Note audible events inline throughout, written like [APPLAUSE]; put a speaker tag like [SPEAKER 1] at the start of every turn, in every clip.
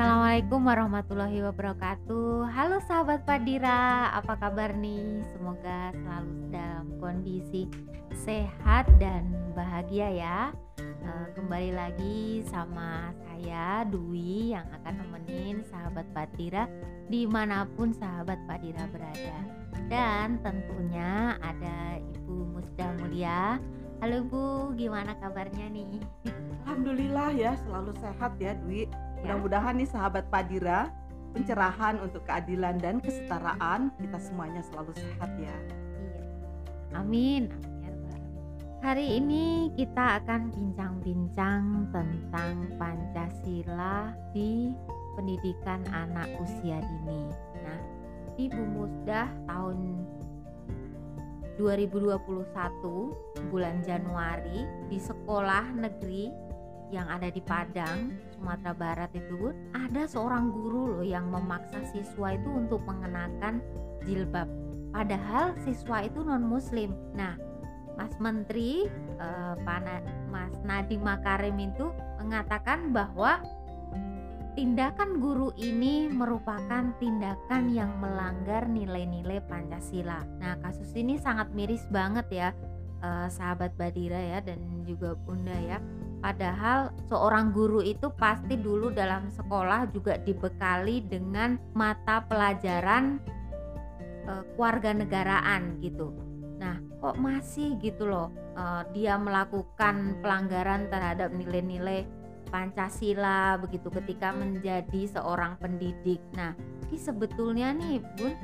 [SPEAKER 1] Assalamualaikum warahmatullahi wabarakatuh. Halo sahabat Padira, apa kabar nih? Semoga selalu dalam kondisi sehat dan bahagia ya. Eh, kembali lagi sama saya Dwi yang akan nemenin sahabat Padira di mana pun sahabat Padira berada. Dan tentunya ada Ibu Musda Mulia. Halo Bu, gimana kabarnya nih?
[SPEAKER 2] Alhamdulillah ya selalu sehat ya Dwi. Mudah-mudahan nih sahabat Padira pencerahan untuk keadilan dan kesetaraan kita semuanya selalu sehat ya.
[SPEAKER 1] Iya. Amin. Ya. Hari ini kita akan bincang-bincang tentang Pancasila di pendidikan anak usia dini. Nah, Ibu Musdah tahun 2021 bulan Januari di sekolah negeri yang ada di Padang, Sumatera Barat itu ada seorang guru loh yang memaksa siswa itu untuk mengenakan jilbab. Padahal siswa itu non muslim. Nah, Mas Menteri eh, Mas Nadiem Makarim itu mengatakan bahwa tindakan guru ini merupakan tindakan yang melanggar nilai-nilai Pancasila. Nah, kasus ini sangat miris banget ya, eh, sahabat Badira ya dan juga Bunda ya Padahal seorang guru itu pasti dulu dalam sekolah juga dibekali dengan mata pelajaran e, keluarga negaraan gitu. Nah, kok masih gitu loh e, dia melakukan pelanggaran terhadap nilai-nilai Pancasila begitu ketika menjadi seorang pendidik. Nah, ini sebetulnya nih, Bun,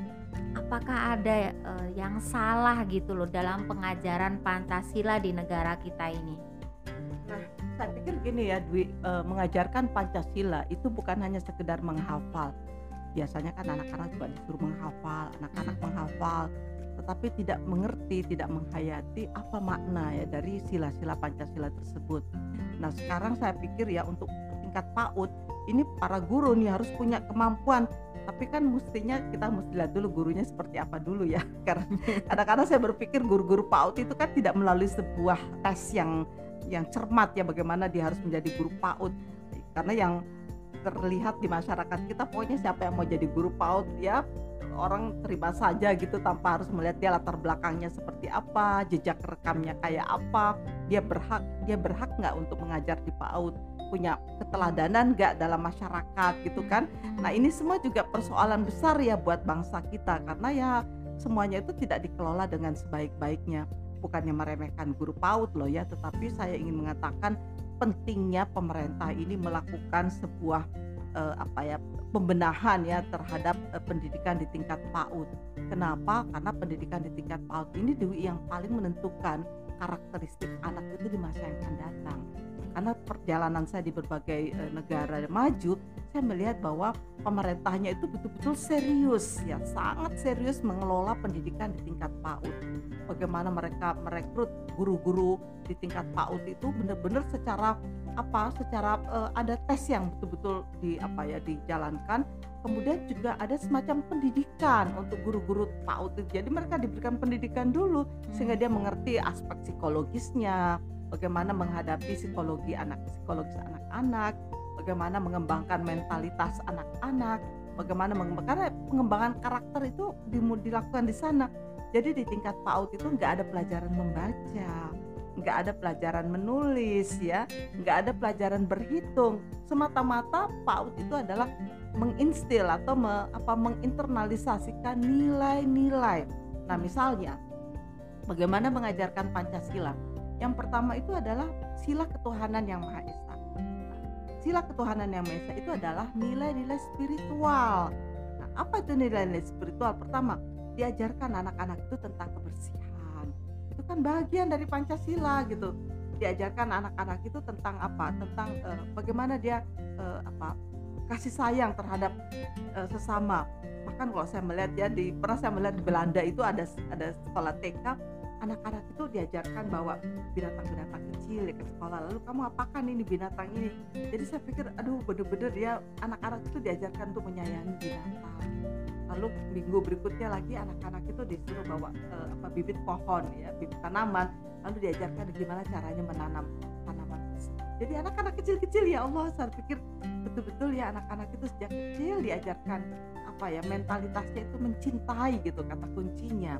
[SPEAKER 1] apakah ada e, yang salah gitu loh dalam pengajaran Pancasila di negara kita ini?
[SPEAKER 2] Saya pikir gini ya, Dwi, e, mengajarkan Pancasila itu bukan hanya sekedar menghafal. Biasanya kan anak-anak juga disuruh menghafal, anak-anak menghafal, tetapi tidak mengerti, tidak menghayati apa makna ya dari sila-sila Pancasila tersebut. Nah, sekarang saya pikir ya untuk tingkat PAUD ini para guru nih harus punya kemampuan tapi kan mestinya kita mesti lihat dulu gurunya seperti apa dulu ya [LAUGHS] karena kadang-kadang saya berpikir guru-guru PAUD itu kan tidak melalui sebuah tes yang yang cermat ya bagaimana dia harus menjadi guru PAUD. Karena yang terlihat di masyarakat kita pokoknya siapa yang mau jadi guru PAUD ya orang terima saja gitu tanpa harus melihat dia latar belakangnya seperti apa jejak rekamnya kayak apa. Dia berhak dia berhak nggak untuk mengajar di PAUD? Punya keteladanan nggak dalam masyarakat gitu kan? Nah ini semua juga persoalan besar ya buat bangsa kita karena ya semuanya itu tidak dikelola dengan sebaik-baiknya bukannya meremehkan guru PAUD loh ya, tetapi saya ingin mengatakan pentingnya pemerintah ini melakukan sebuah uh, apa ya pembenahan ya terhadap uh, pendidikan di tingkat PAUD. Kenapa? Karena pendidikan di tingkat PAUD ini yang paling menentukan karakteristik anak itu di masa yang akan datang karena perjalanan saya di berbagai e, negara maju saya melihat bahwa pemerintahnya itu betul-betul serius ya sangat serius mengelola pendidikan di tingkat PAUD. Bagaimana mereka merekrut guru-guru di tingkat PAUD itu benar-benar secara apa secara uh, ada tes yang betul-betul di apa ya dijalankan. Kemudian juga ada semacam pendidikan untuk guru-guru PAUD. Jadi mereka diberikan pendidikan dulu sehingga dia mengerti aspek psikologisnya bagaimana menghadapi psikologi anak psikologis anak-anak, bagaimana mengembangkan mentalitas anak-anak, bagaimana mengembangkan pengembangan karakter itu dilakukan di sana. Jadi di tingkat PAUD itu nggak ada pelajaran membaca, nggak ada pelajaran menulis ya, nggak ada pelajaran berhitung. Semata-mata PAUD itu adalah menginstil atau me, apa menginternalisasikan nilai-nilai. Nah misalnya bagaimana mengajarkan Pancasila yang pertama itu adalah sila ketuhanan yang Maha Esa. Sila ketuhanan yang Maha Esa itu adalah nilai-nilai spiritual. Nah, apa itu nilai-nilai spiritual? Pertama, diajarkan anak-anak itu tentang kebersihan. Itu kan bagian dari Pancasila gitu. Diajarkan anak-anak itu tentang apa? Tentang uh, bagaimana dia uh, apa? kasih sayang terhadap uh, sesama. Bahkan kalau saya melihat ya di pernah saya melihat di Belanda itu ada ada sekolah TK anak-anak itu diajarkan bahwa binatang-binatang kecil ya ke sekolah. Lalu kamu apakan ini binatang ini? Jadi saya pikir aduh bener-bener ya anak-anak itu diajarkan untuk menyayangi binatang. Lalu minggu berikutnya lagi anak-anak itu disuruh bawa uh, apa bibit pohon ya bibit tanaman. Lalu diajarkan gimana caranya menanam tanaman jadi anak-anak kecil-kecil ya Allah saya pikir betul-betul ya anak-anak itu sejak kecil diajarkan apa ya mentalitasnya itu mencintai gitu kata kuncinya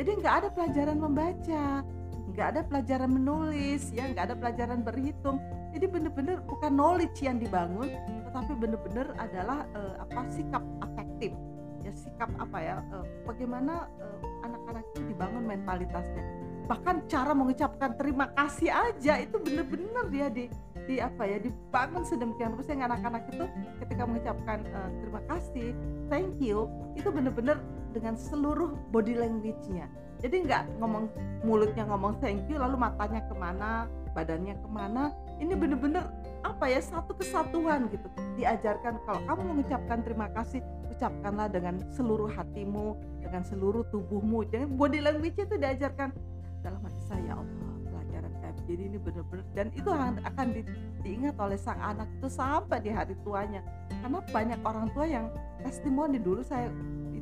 [SPEAKER 2] jadi nggak ada pelajaran membaca nggak ada pelajaran menulis ya nggak ada pelajaran berhitung. Jadi bener-bener bukan knowledge yang dibangun tetapi bener-bener adalah uh, apa sikap afektif. Ya sikap apa ya uh, bagaimana uh, anak-anak itu dibangun mentalitasnya. Bahkan cara mengucapkan terima kasih aja itu bener-bener dia di di apa ya dibangun sedemikian rupa sehingga anak-anak itu ketika mengucapkan uh, terima kasih thank you itu bener-bener dengan seluruh body language-nya. Jadi nggak ngomong mulutnya ngomong thank you lalu matanya ke mana badannya ke mana ini bener-bener apa ya satu kesatuan gitu. Diajarkan kalau kamu mengucapkan terima kasih ucapkanlah dengan seluruh hatimu dengan seluruh tubuhmu. Jadi body language itu diajarkan dalam hati saya ya Allah pelajaran kayak jadi ini benar-benar dan itu akan di, diingat oleh sang anak itu sampai di hari tuanya. Karena banyak orang tua yang testimoni dulu saya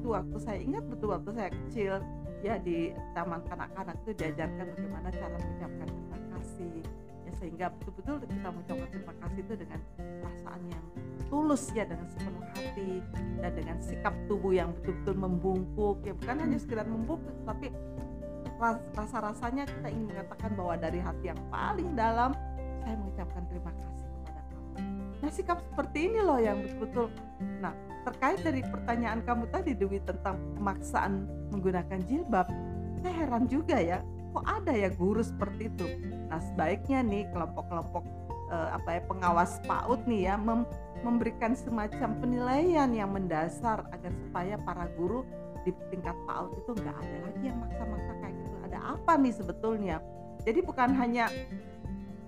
[SPEAKER 2] itu waktu. Saya ingat betul waktu saya kecil ya di taman kanak-kanak itu diajarkan bagaimana cara mengucapkan terima kasih. Ya sehingga betul-betul kita mengucapkan terima kasih itu dengan perasaan yang tulus ya dengan sepenuh hati dan dengan sikap tubuh yang betul-betul membungkuk. Ya bukan hanya sekedar membungkuk tapi rasa-rasanya kita ingin mengatakan bahwa dari hati yang paling dalam saya mengucapkan terima kasih. Nah sikap seperti ini loh yang betul-betul. Nah terkait dari pertanyaan kamu tadi Dewi tentang pemaksaan menggunakan jilbab, saya heran juga ya, kok ada ya guru seperti itu. Nah sebaiknya nih kelompok-kelompok eh, apa ya pengawas PAUD nih ya mem memberikan semacam penilaian yang mendasar agar supaya para guru di tingkat PAUD itu nggak ada lagi yang maksa-maksa kayak gitu ada apa nih sebetulnya jadi bukan hanya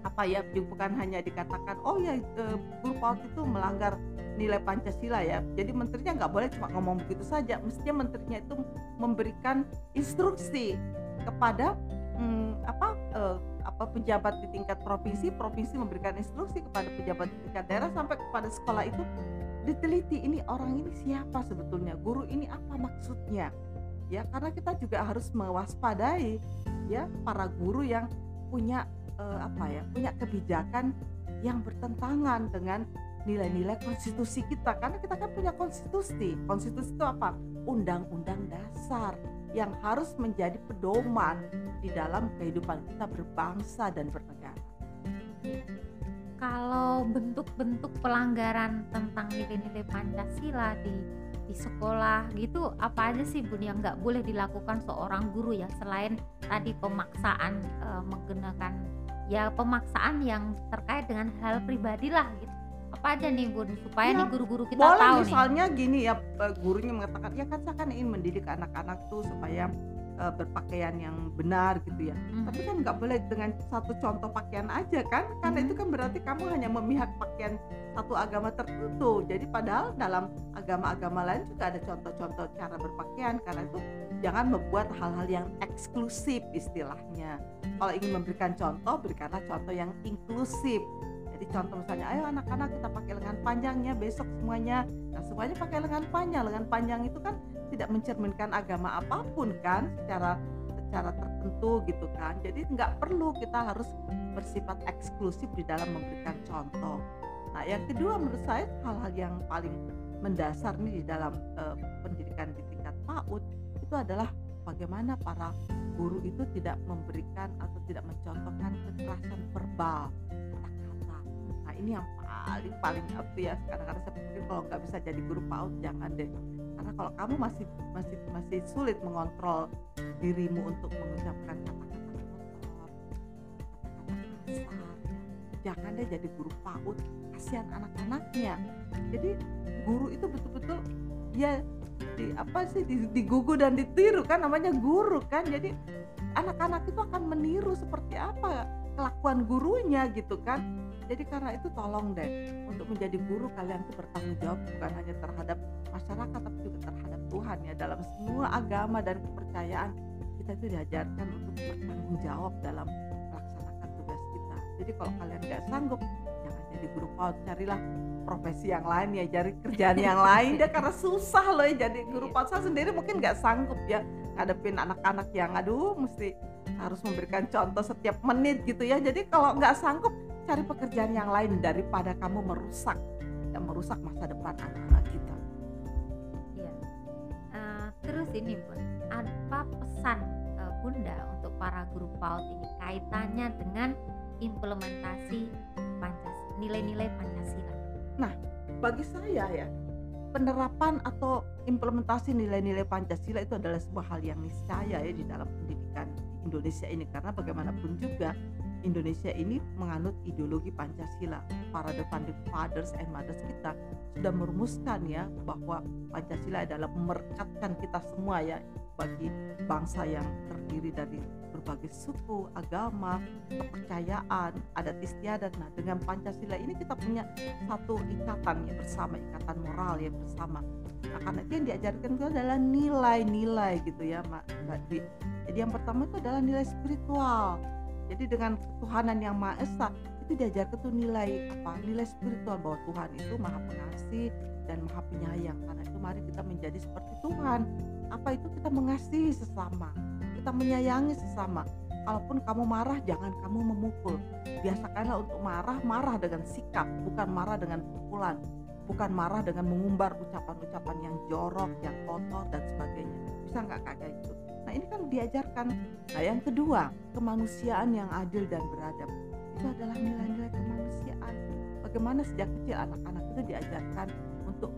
[SPEAKER 2] apa ya bukan hanya dikatakan oh ya guru PAUD itu melanggar nilai Pancasila ya. Jadi menterinya nggak boleh cuma ngomong begitu saja mestinya menterinya itu memberikan instruksi kepada hmm, apa eh, apa pejabat di tingkat provinsi provinsi memberikan instruksi kepada pejabat di tingkat daerah sampai kepada sekolah itu diteliti ini orang ini siapa sebetulnya? Guru ini apa maksudnya? Ya karena kita juga harus mewaspadai ya para guru yang punya eh, apa ya punya kebijakan yang bertentangan dengan nilai-nilai konstitusi kita. Karena kita kan punya konstitusi. Konstitusi itu apa? Undang-undang dasar yang harus menjadi pedoman di dalam kehidupan kita berbangsa dan bernegara.
[SPEAKER 1] Kalau bentuk-bentuk pelanggaran tentang nilai-nilai Pancasila di di sekolah gitu apa aja sih bun yang nggak boleh dilakukan seorang guru ya? Selain tadi pemaksaan e, menggunakan ya pemaksaan yang terkait dengan hal pribadi lah gitu. Apa aja nih bun supaya ya, nih guru-guru kita
[SPEAKER 2] boleh
[SPEAKER 1] tahu
[SPEAKER 2] misalnya nih. gini ya gurunya mengatakan ya kan saya kan ingin mendidik anak-anak tuh supaya uh, berpakaian yang benar gitu ya. Hmm. Tapi kan nggak boleh dengan satu contoh pakaian aja kan? Karena hmm. itu kan berarti kamu hanya memihak pakaian satu agama tertentu. Jadi padahal dalam agama-agama lain juga ada contoh-contoh cara berpakaian. Karena itu jangan membuat hal-hal yang eksklusif istilahnya. Kalau ingin memberikan contoh, berikanlah contoh yang inklusif. Jadi contoh misalnya, ayo anak-anak kita pakai lengan panjangnya besok semuanya. Nah semuanya pakai lengan panjang. Lengan panjang itu kan tidak mencerminkan agama apa pun kan secara secara tertentu gitu kan. Jadi nggak perlu kita harus bersifat eksklusif di dalam memberikan contoh. Nah yang kedua menurut saya hal-hal yang paling mendasar nih di dalam uh, pendidikan di tingkat PAUD itu adalah bagaimana para guru itu tidak memberikan atau tidak mencontohkan kekerasan verbal ini yang paling paling apa ya. Kadang-kadang saya pikir kalau nggak bisa jadi guru PAUD jangan deh. Karena kalau kamu masih masih masih sulit mengontrol dirimu untuk mengucapkan kata-kata kotor jangan deh jadi guru PAUD. Kasihan anak-anaknya. Jadi guru itu betul-betul ya di apa sih digugu dan ditiru kan namanya guru kan. Jadi anak-anak itu akan meniru seperti apa kelakuan gurunya gitu kan jadi karena itu tolong deh untuk menjadi guru kalian itu bertanggung jawab bukan hanya terhadap masyarakat tapi juga terhadap Tuhan ya. Dalam semua agama dan kepercayaan kita itu diajarkan untuk bertanggung jawab dalam melaksanakan tugas kita. Jadi kalau kalian nggak sanggup jangan jadi guru PAUD carilah profesi yang lain ya cari kerjaan yang [LAUGHS] lain deh karena susah loh ya jadi guru PAUD saya sendiri mungkin nggak sanggup ya ngadepin anak-anak yang aduh mesti harus memberikan contoh setiap menit gitu ya. Jadi kalau nggak sanggup cari pekerjaan yang lain daripada kamu merusak dan merusak masa depan anak-anak kita.
[SPEAKER 1] Iya. Uh, terus ini pun apa pesan uh, Bunda untuk para guru PAUD ini kaitannya dengan implementasi Pancasila, nilai-nilai Pancasila?
[SPEAKER 2] Nah, bagi saya ya penerapan atau implementasi nilai-nilai Pancasila itu adalah sebuah hal yang niscaya ya di dalam pendidikan Indonesia ini karena bagaimanapun juga Indonesia ini menganut ideologi Pancasila. Para the founding fathers and mothers kita sudah merumuskan ya bahwa Pancasila adalah merekatkan kita semua ya bagi bangsa yang terdiri dari berbagai suku, agama, kepercayaan, adat istiadat. Nah, dengan Pancasila ini kita punya satu ikatan ya bersama, ikatan moral ya bersama. Nah, karena itu yang diajarkan itu adalah nilai-nilai gitu ya, Mbak Dwi. Jadi yang pertama itu adalah nilai spiritual. Jadi dengan ketuhanan yang Maha Esa itu diajarkan tuh nilai apa? Nilai spiritual bahwa Tuhan itu Maha Pengasih dan Maha Penyayang. Karena itu mari kita menjadi seperti Tuhan. Apa itu kita mengasihi sesama kita menyayangi sesama. Kalaupun kamu marah, jangan kamu memukul. Biasakanlah untuk marah, marah dengan sikap, bukan marah dengan pukulan, bukan marah dengan mengumbar ucapan-ucapan yang jorok, yang kotor dan sebagainya. Bisa nggak kayak itu? Nah ini kan diajarkan. Nah yang kedua, kemanusiaan yang adil dan beradab. Itu adalah nilai-nilai kemanusiaan. Bagaimana sejak kecil anak-anak itu diajarkan untuk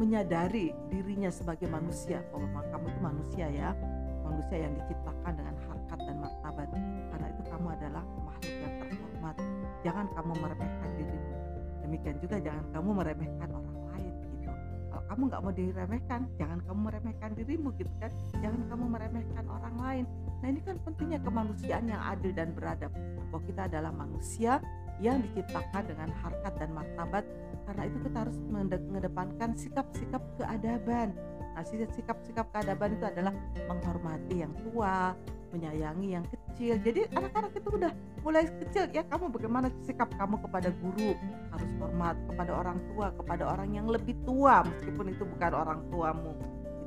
[SPEAKER 2] menyadari dirinya sebagai manusia bahwa kamu itu manusia ya manusia yang diciptakan dengan harkat dan martabat karena itu kamu adalah makhluk yang terhormat jangan kamu meremehkan dirimu demikian juga jangan kamu meremehkan orang kamu nggak mau diremehkan jangan kamu meremehkan dirimu gitu kan. Jangan kamu meremehkan orang lain. Nah ini kan pentingnya kemanusiaan yang adil dan beradab. Bahwa kita adalah manusia yang diciptakan dengan harkat dan martabat. Karena itu kita harus mengedepankan sikap-sikap keadaban. Nah, sikap-sikap keadaban itu adalah menghormati yang tua, menyayangi yang kecil. Jadi anak-anak itu udah mulai kecil ya kamu bagaimana sikap kamu kepada guru harus hormat kepada orang tua, kepada orang yang lebih tua meskipun itu bukan orang tuamu.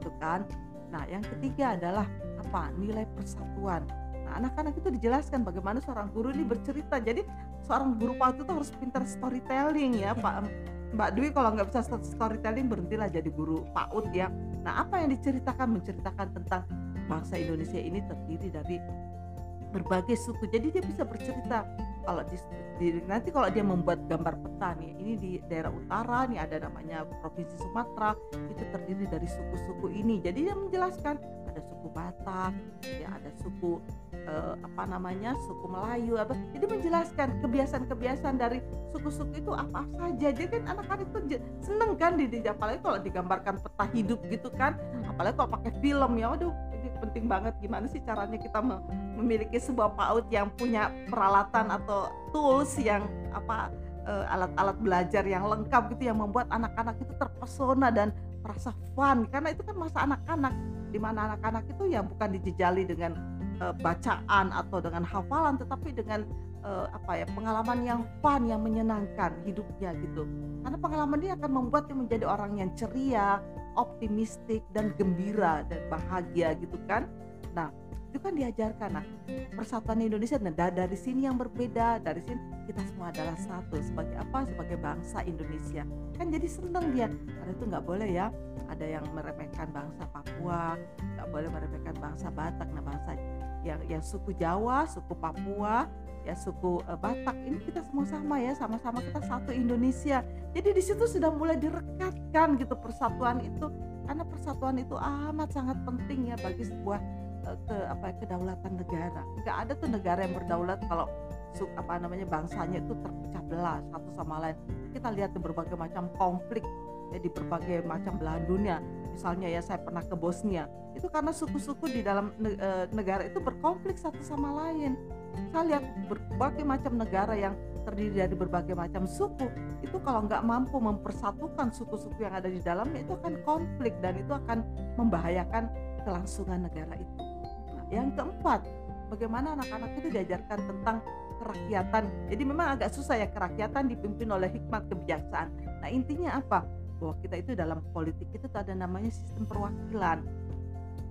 [SPEAKER 2] Itu kan. Nah, yang ketiga adalah apa? Nilai persatuan. Nah, anak-anak itu dijelaskan bagaimana seorang guru ini bercerita. Jadi seorang guru PAUD itu harus pintar storytelling ya, Pak Mbak Dwi kalau nggak bisa storytelling berhentilah jadi guru PAUD ya. Nah apa yang diceritakan menceritakan tentang bangsa Indonesia ini terdiri dari berbagai suku. Jadi dia bisa bercerita. Kalau di, di, nanti kalau dia membuat gambar peta nih, ini di daerah utara nih ada namanya provinsi Sumatera itu terdiri dari suku-suku ini. Jadi dia menjelaskan ada suku Batak, ya ada suku uh, apa namanya suku Melayu apa. Jadi menjelaskan kebiasaan-kebiasaan dari suku-suku itu apa saja. Jadi kan anak-anak itu seneng kan di, apalagi kalau digambarkan peta hidup gitu kan. Apalagi kalau pakai film ya waduh penting banget. Gimana sih caranya kita memiliki sebuah PAUD yang punya peralatan atau tools yang apa eh, alat-alat belajar yang lengkap gitu yang membuat anak-anak itu terpesona dan merasa fun? Karena itu kan masa anak-anak di mana anak-anak itu ya bukan dijejali dengan uh, bacaan atau dengan hafalan tetapi dengan uh, apa ya pengalaman yang fun yang menyenangkan hidupnya gitu. Karena pengalaman ini akan membuat dia menjadi orang yang ceria optimistik dan gembira dan bahagia gitu kan? Nah itu kan diajarkan. Nah persatuan Indonesia nah dari sini yang berbeda dari sini kita semua adalah satu sebagai apa? Sebagai bangsa Indonesia. Kan jadi seneng dia. Karena itu nggak boleh ya ada yang meremehkan bangsa Papua nggak boleh meremehkan bangsa Batak nah bangsa yang yang suku Jawa, suku Papua, ya suku uh, Batak ini kita semua sama ya, sama-sama kita satu Indonesia. Jadi di situ sudah mulai direkatkan gitu persatuan itu karena persatuan itu amat sangat penting ya bagi sebuah uh, ke apa ya, kedaulatan negara. Enggak ada tuh negara yang berdaulat kalau suk apa namanya bangsanya itu terpecah belah satu sama lain. Kita lihat berbagai macam konflik di berbagai macam belahan dunia. Misalnya ya saya pernah ke Bosnia, itu karena suku-suku di dalam e, negara itu berkonflik satu sama lain. Saya lihat berbagai macam negara yang terdiri dari berbagai macam suku, itu kalau nggak mampu mempersatukan suku-suku yang ada di dalamnya itu akan konflik dan itu akan membahayakan kelangsungan negara itu. Nah, yang keempat, bagaimana anak-anak itu diajarkan tentang kerakyatan. Jadi memang agak susah ya kerakyatan dipimpin oleh hikmat kebijaksanaan. Nah intinya apa? Bahwa kita itu dalam politik itu ada namanya sistem perwakilan.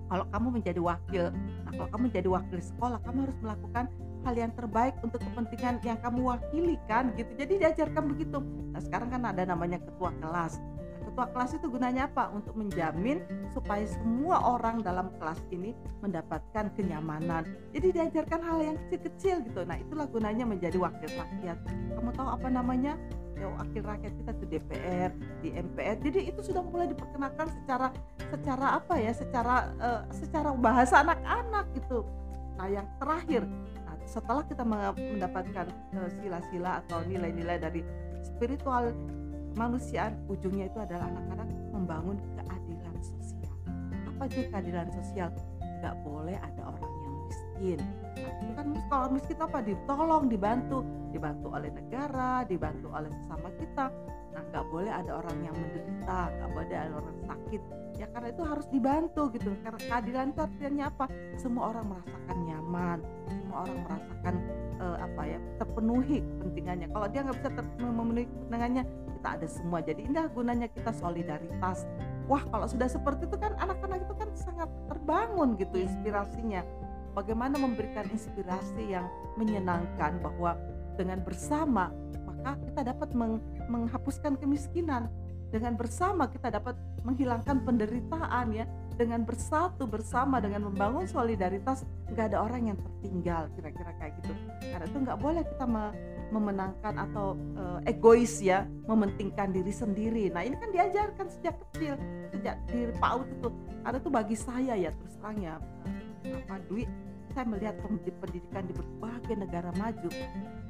[SPEAKER 2] Kalau kamu menjadi wakil nah kalau kamu menjadi wakil sekolah kamu harus melakukan hal yang terbaik untuk kepentingan yang kamu wakili kan gitu. Jadi diajarkan begitu. Nah sekarang kan ada namanya ketua kelas ketua kelas itu gunanya apa? Untuk menjamin supaya semua orang dalam kelas ini mendapatkan kenyamanan. Jadi diajarkan hal yang kecil-kecil gitu. Nah itulah gunanya menjadi wakil rakyat. Kamu tahu apa namanya? Ya wakil rakyat kita di DPR di MPR jadi itu sudah mulai diperkenalkan secara secara apa ya? Secara uh, secara bahasa anak-anak gitu. Nah yang terakhir. Nah, setelah kita mendapatkan uh, sila-sila atau nilai-nilai dari spiritual manusia ujungnya itu adalah anak-anak membangun keadilan sosial. Apa itu keadilan sosial? Nggak boleh ada orang yang miskin. Itu kan kalau miskin apa? Ditolong dibantu. Dibantu oleh negara dibantu oleh sesama kita. Nah nggak boleh ada orang yang menderita nggak boleh ada orang sakit. Ya karena itu harus dibantu gitu. Karena keadilan itu artinya apa? Semua orang merasakan nyaman. Semua orang merasakan uh, apa ya? Terpenuhi kepentingannya. Kalau dia nggak bisa memenuhi kepentingannya kita ada semua. Jadi indah gunanya kita solidaritas. Wah kalau sudah seperti itu kan anak-anak itu kan sangat terbangun gitu inspirasinya. Bagaimana memberikan inspirasi yang menyenangkan bahwa dengan bersama maka kita dapat meng menghapuskan kemiskinan. Dengan bersama kita dapat menghilangkan penderitaan ya. Dengan bersatu bersama dengan membangun solidaritas nggak ada orang yang tertinggal kira-kira kayak gitu. Karena itu nggak boleh kita me memenangkan atau uh, egois ya mementingkan diri sendiri. Nah ini kan diajarkan sejak kecil sejak di PAUD itu. Karena itu bagi saya ya terus terang ya apa duit saya melihat pendidikan di berbagai negara maju.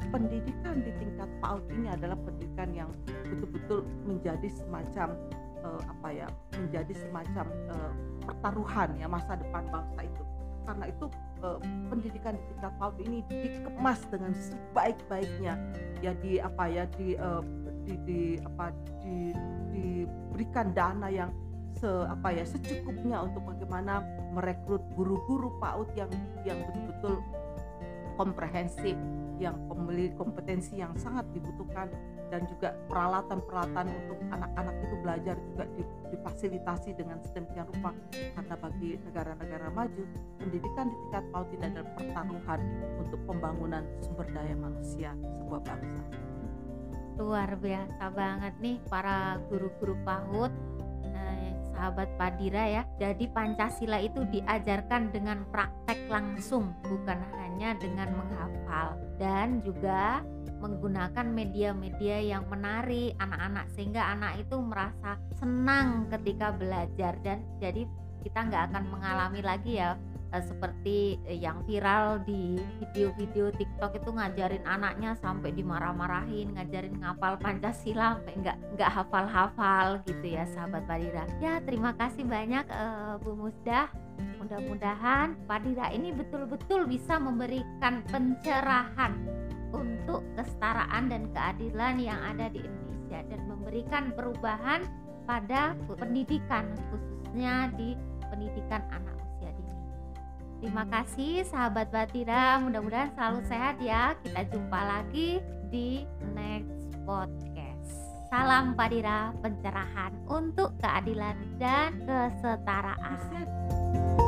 [SPEAKER 2] Pendidikan di tingkat PAUD ini adalah pendidikan yang betul-betul menjadi semacam uh, apa ya menjadi semacam uh, pertaruhan ya masa depan bangsa itu karena itu uh, pendidikan di tingkat PAUD ini dikemas dengan sebaik-baiknya. Ya di apa ya di uh, di, di apa di diberikan dana yang se apa ya secukupnya untuk bagaimana merekrut guru-guru PAUD yang yang betul-betul komprehensif yang memiliki kompetensi yang sangat dibutuhkan dan juga peralatan-peralatan untuk anak-anak itu belajar juga difasilitasi dengan sedemikian rupa. Karena bagi negara-negara maju pendidikan di tingkat PAUD ini adalah pertaruhan untuk pembangunan sumber daya manusia sebuah bangsa.
[SPEAKER 1] Luar biasa banget nih para guru-guru PAUD sahabat Padira ya. Jadi Pancasila itu diajarkan dengan praktek langsung, bukan hanya dengan menghafal. Dan juga menggunakan media-media yang menarik anak-anak sehingga anak itu merasa senang ketika belajar dan jadi kita nggak akan mengalami lagi ya uh, seperti uh, yang viral di video-video TikTok itu ngajarin anaknya sampai dimarah-marahin, ngajarin ngapal Pancasila sampai nggak nggak hafal-hafal gitu ya sahabat Padira. Ya terima kasih banyak uh, Bu Musdah. Mudah-mudahan Padira ini betul-betul bisa memberikan pencerahan untuk kesetaraan dan keadilan yang ada di Indonesia dan memberikan perubahan pada pendidikan khususnya di pendidikan anak Terima kasih sahabat Batira, mudah-mudahan selalu sehat ya. Kita jumpa lagi di next podcast. Salam Padira, pencerahan untuk keadilan dan kesetaraan.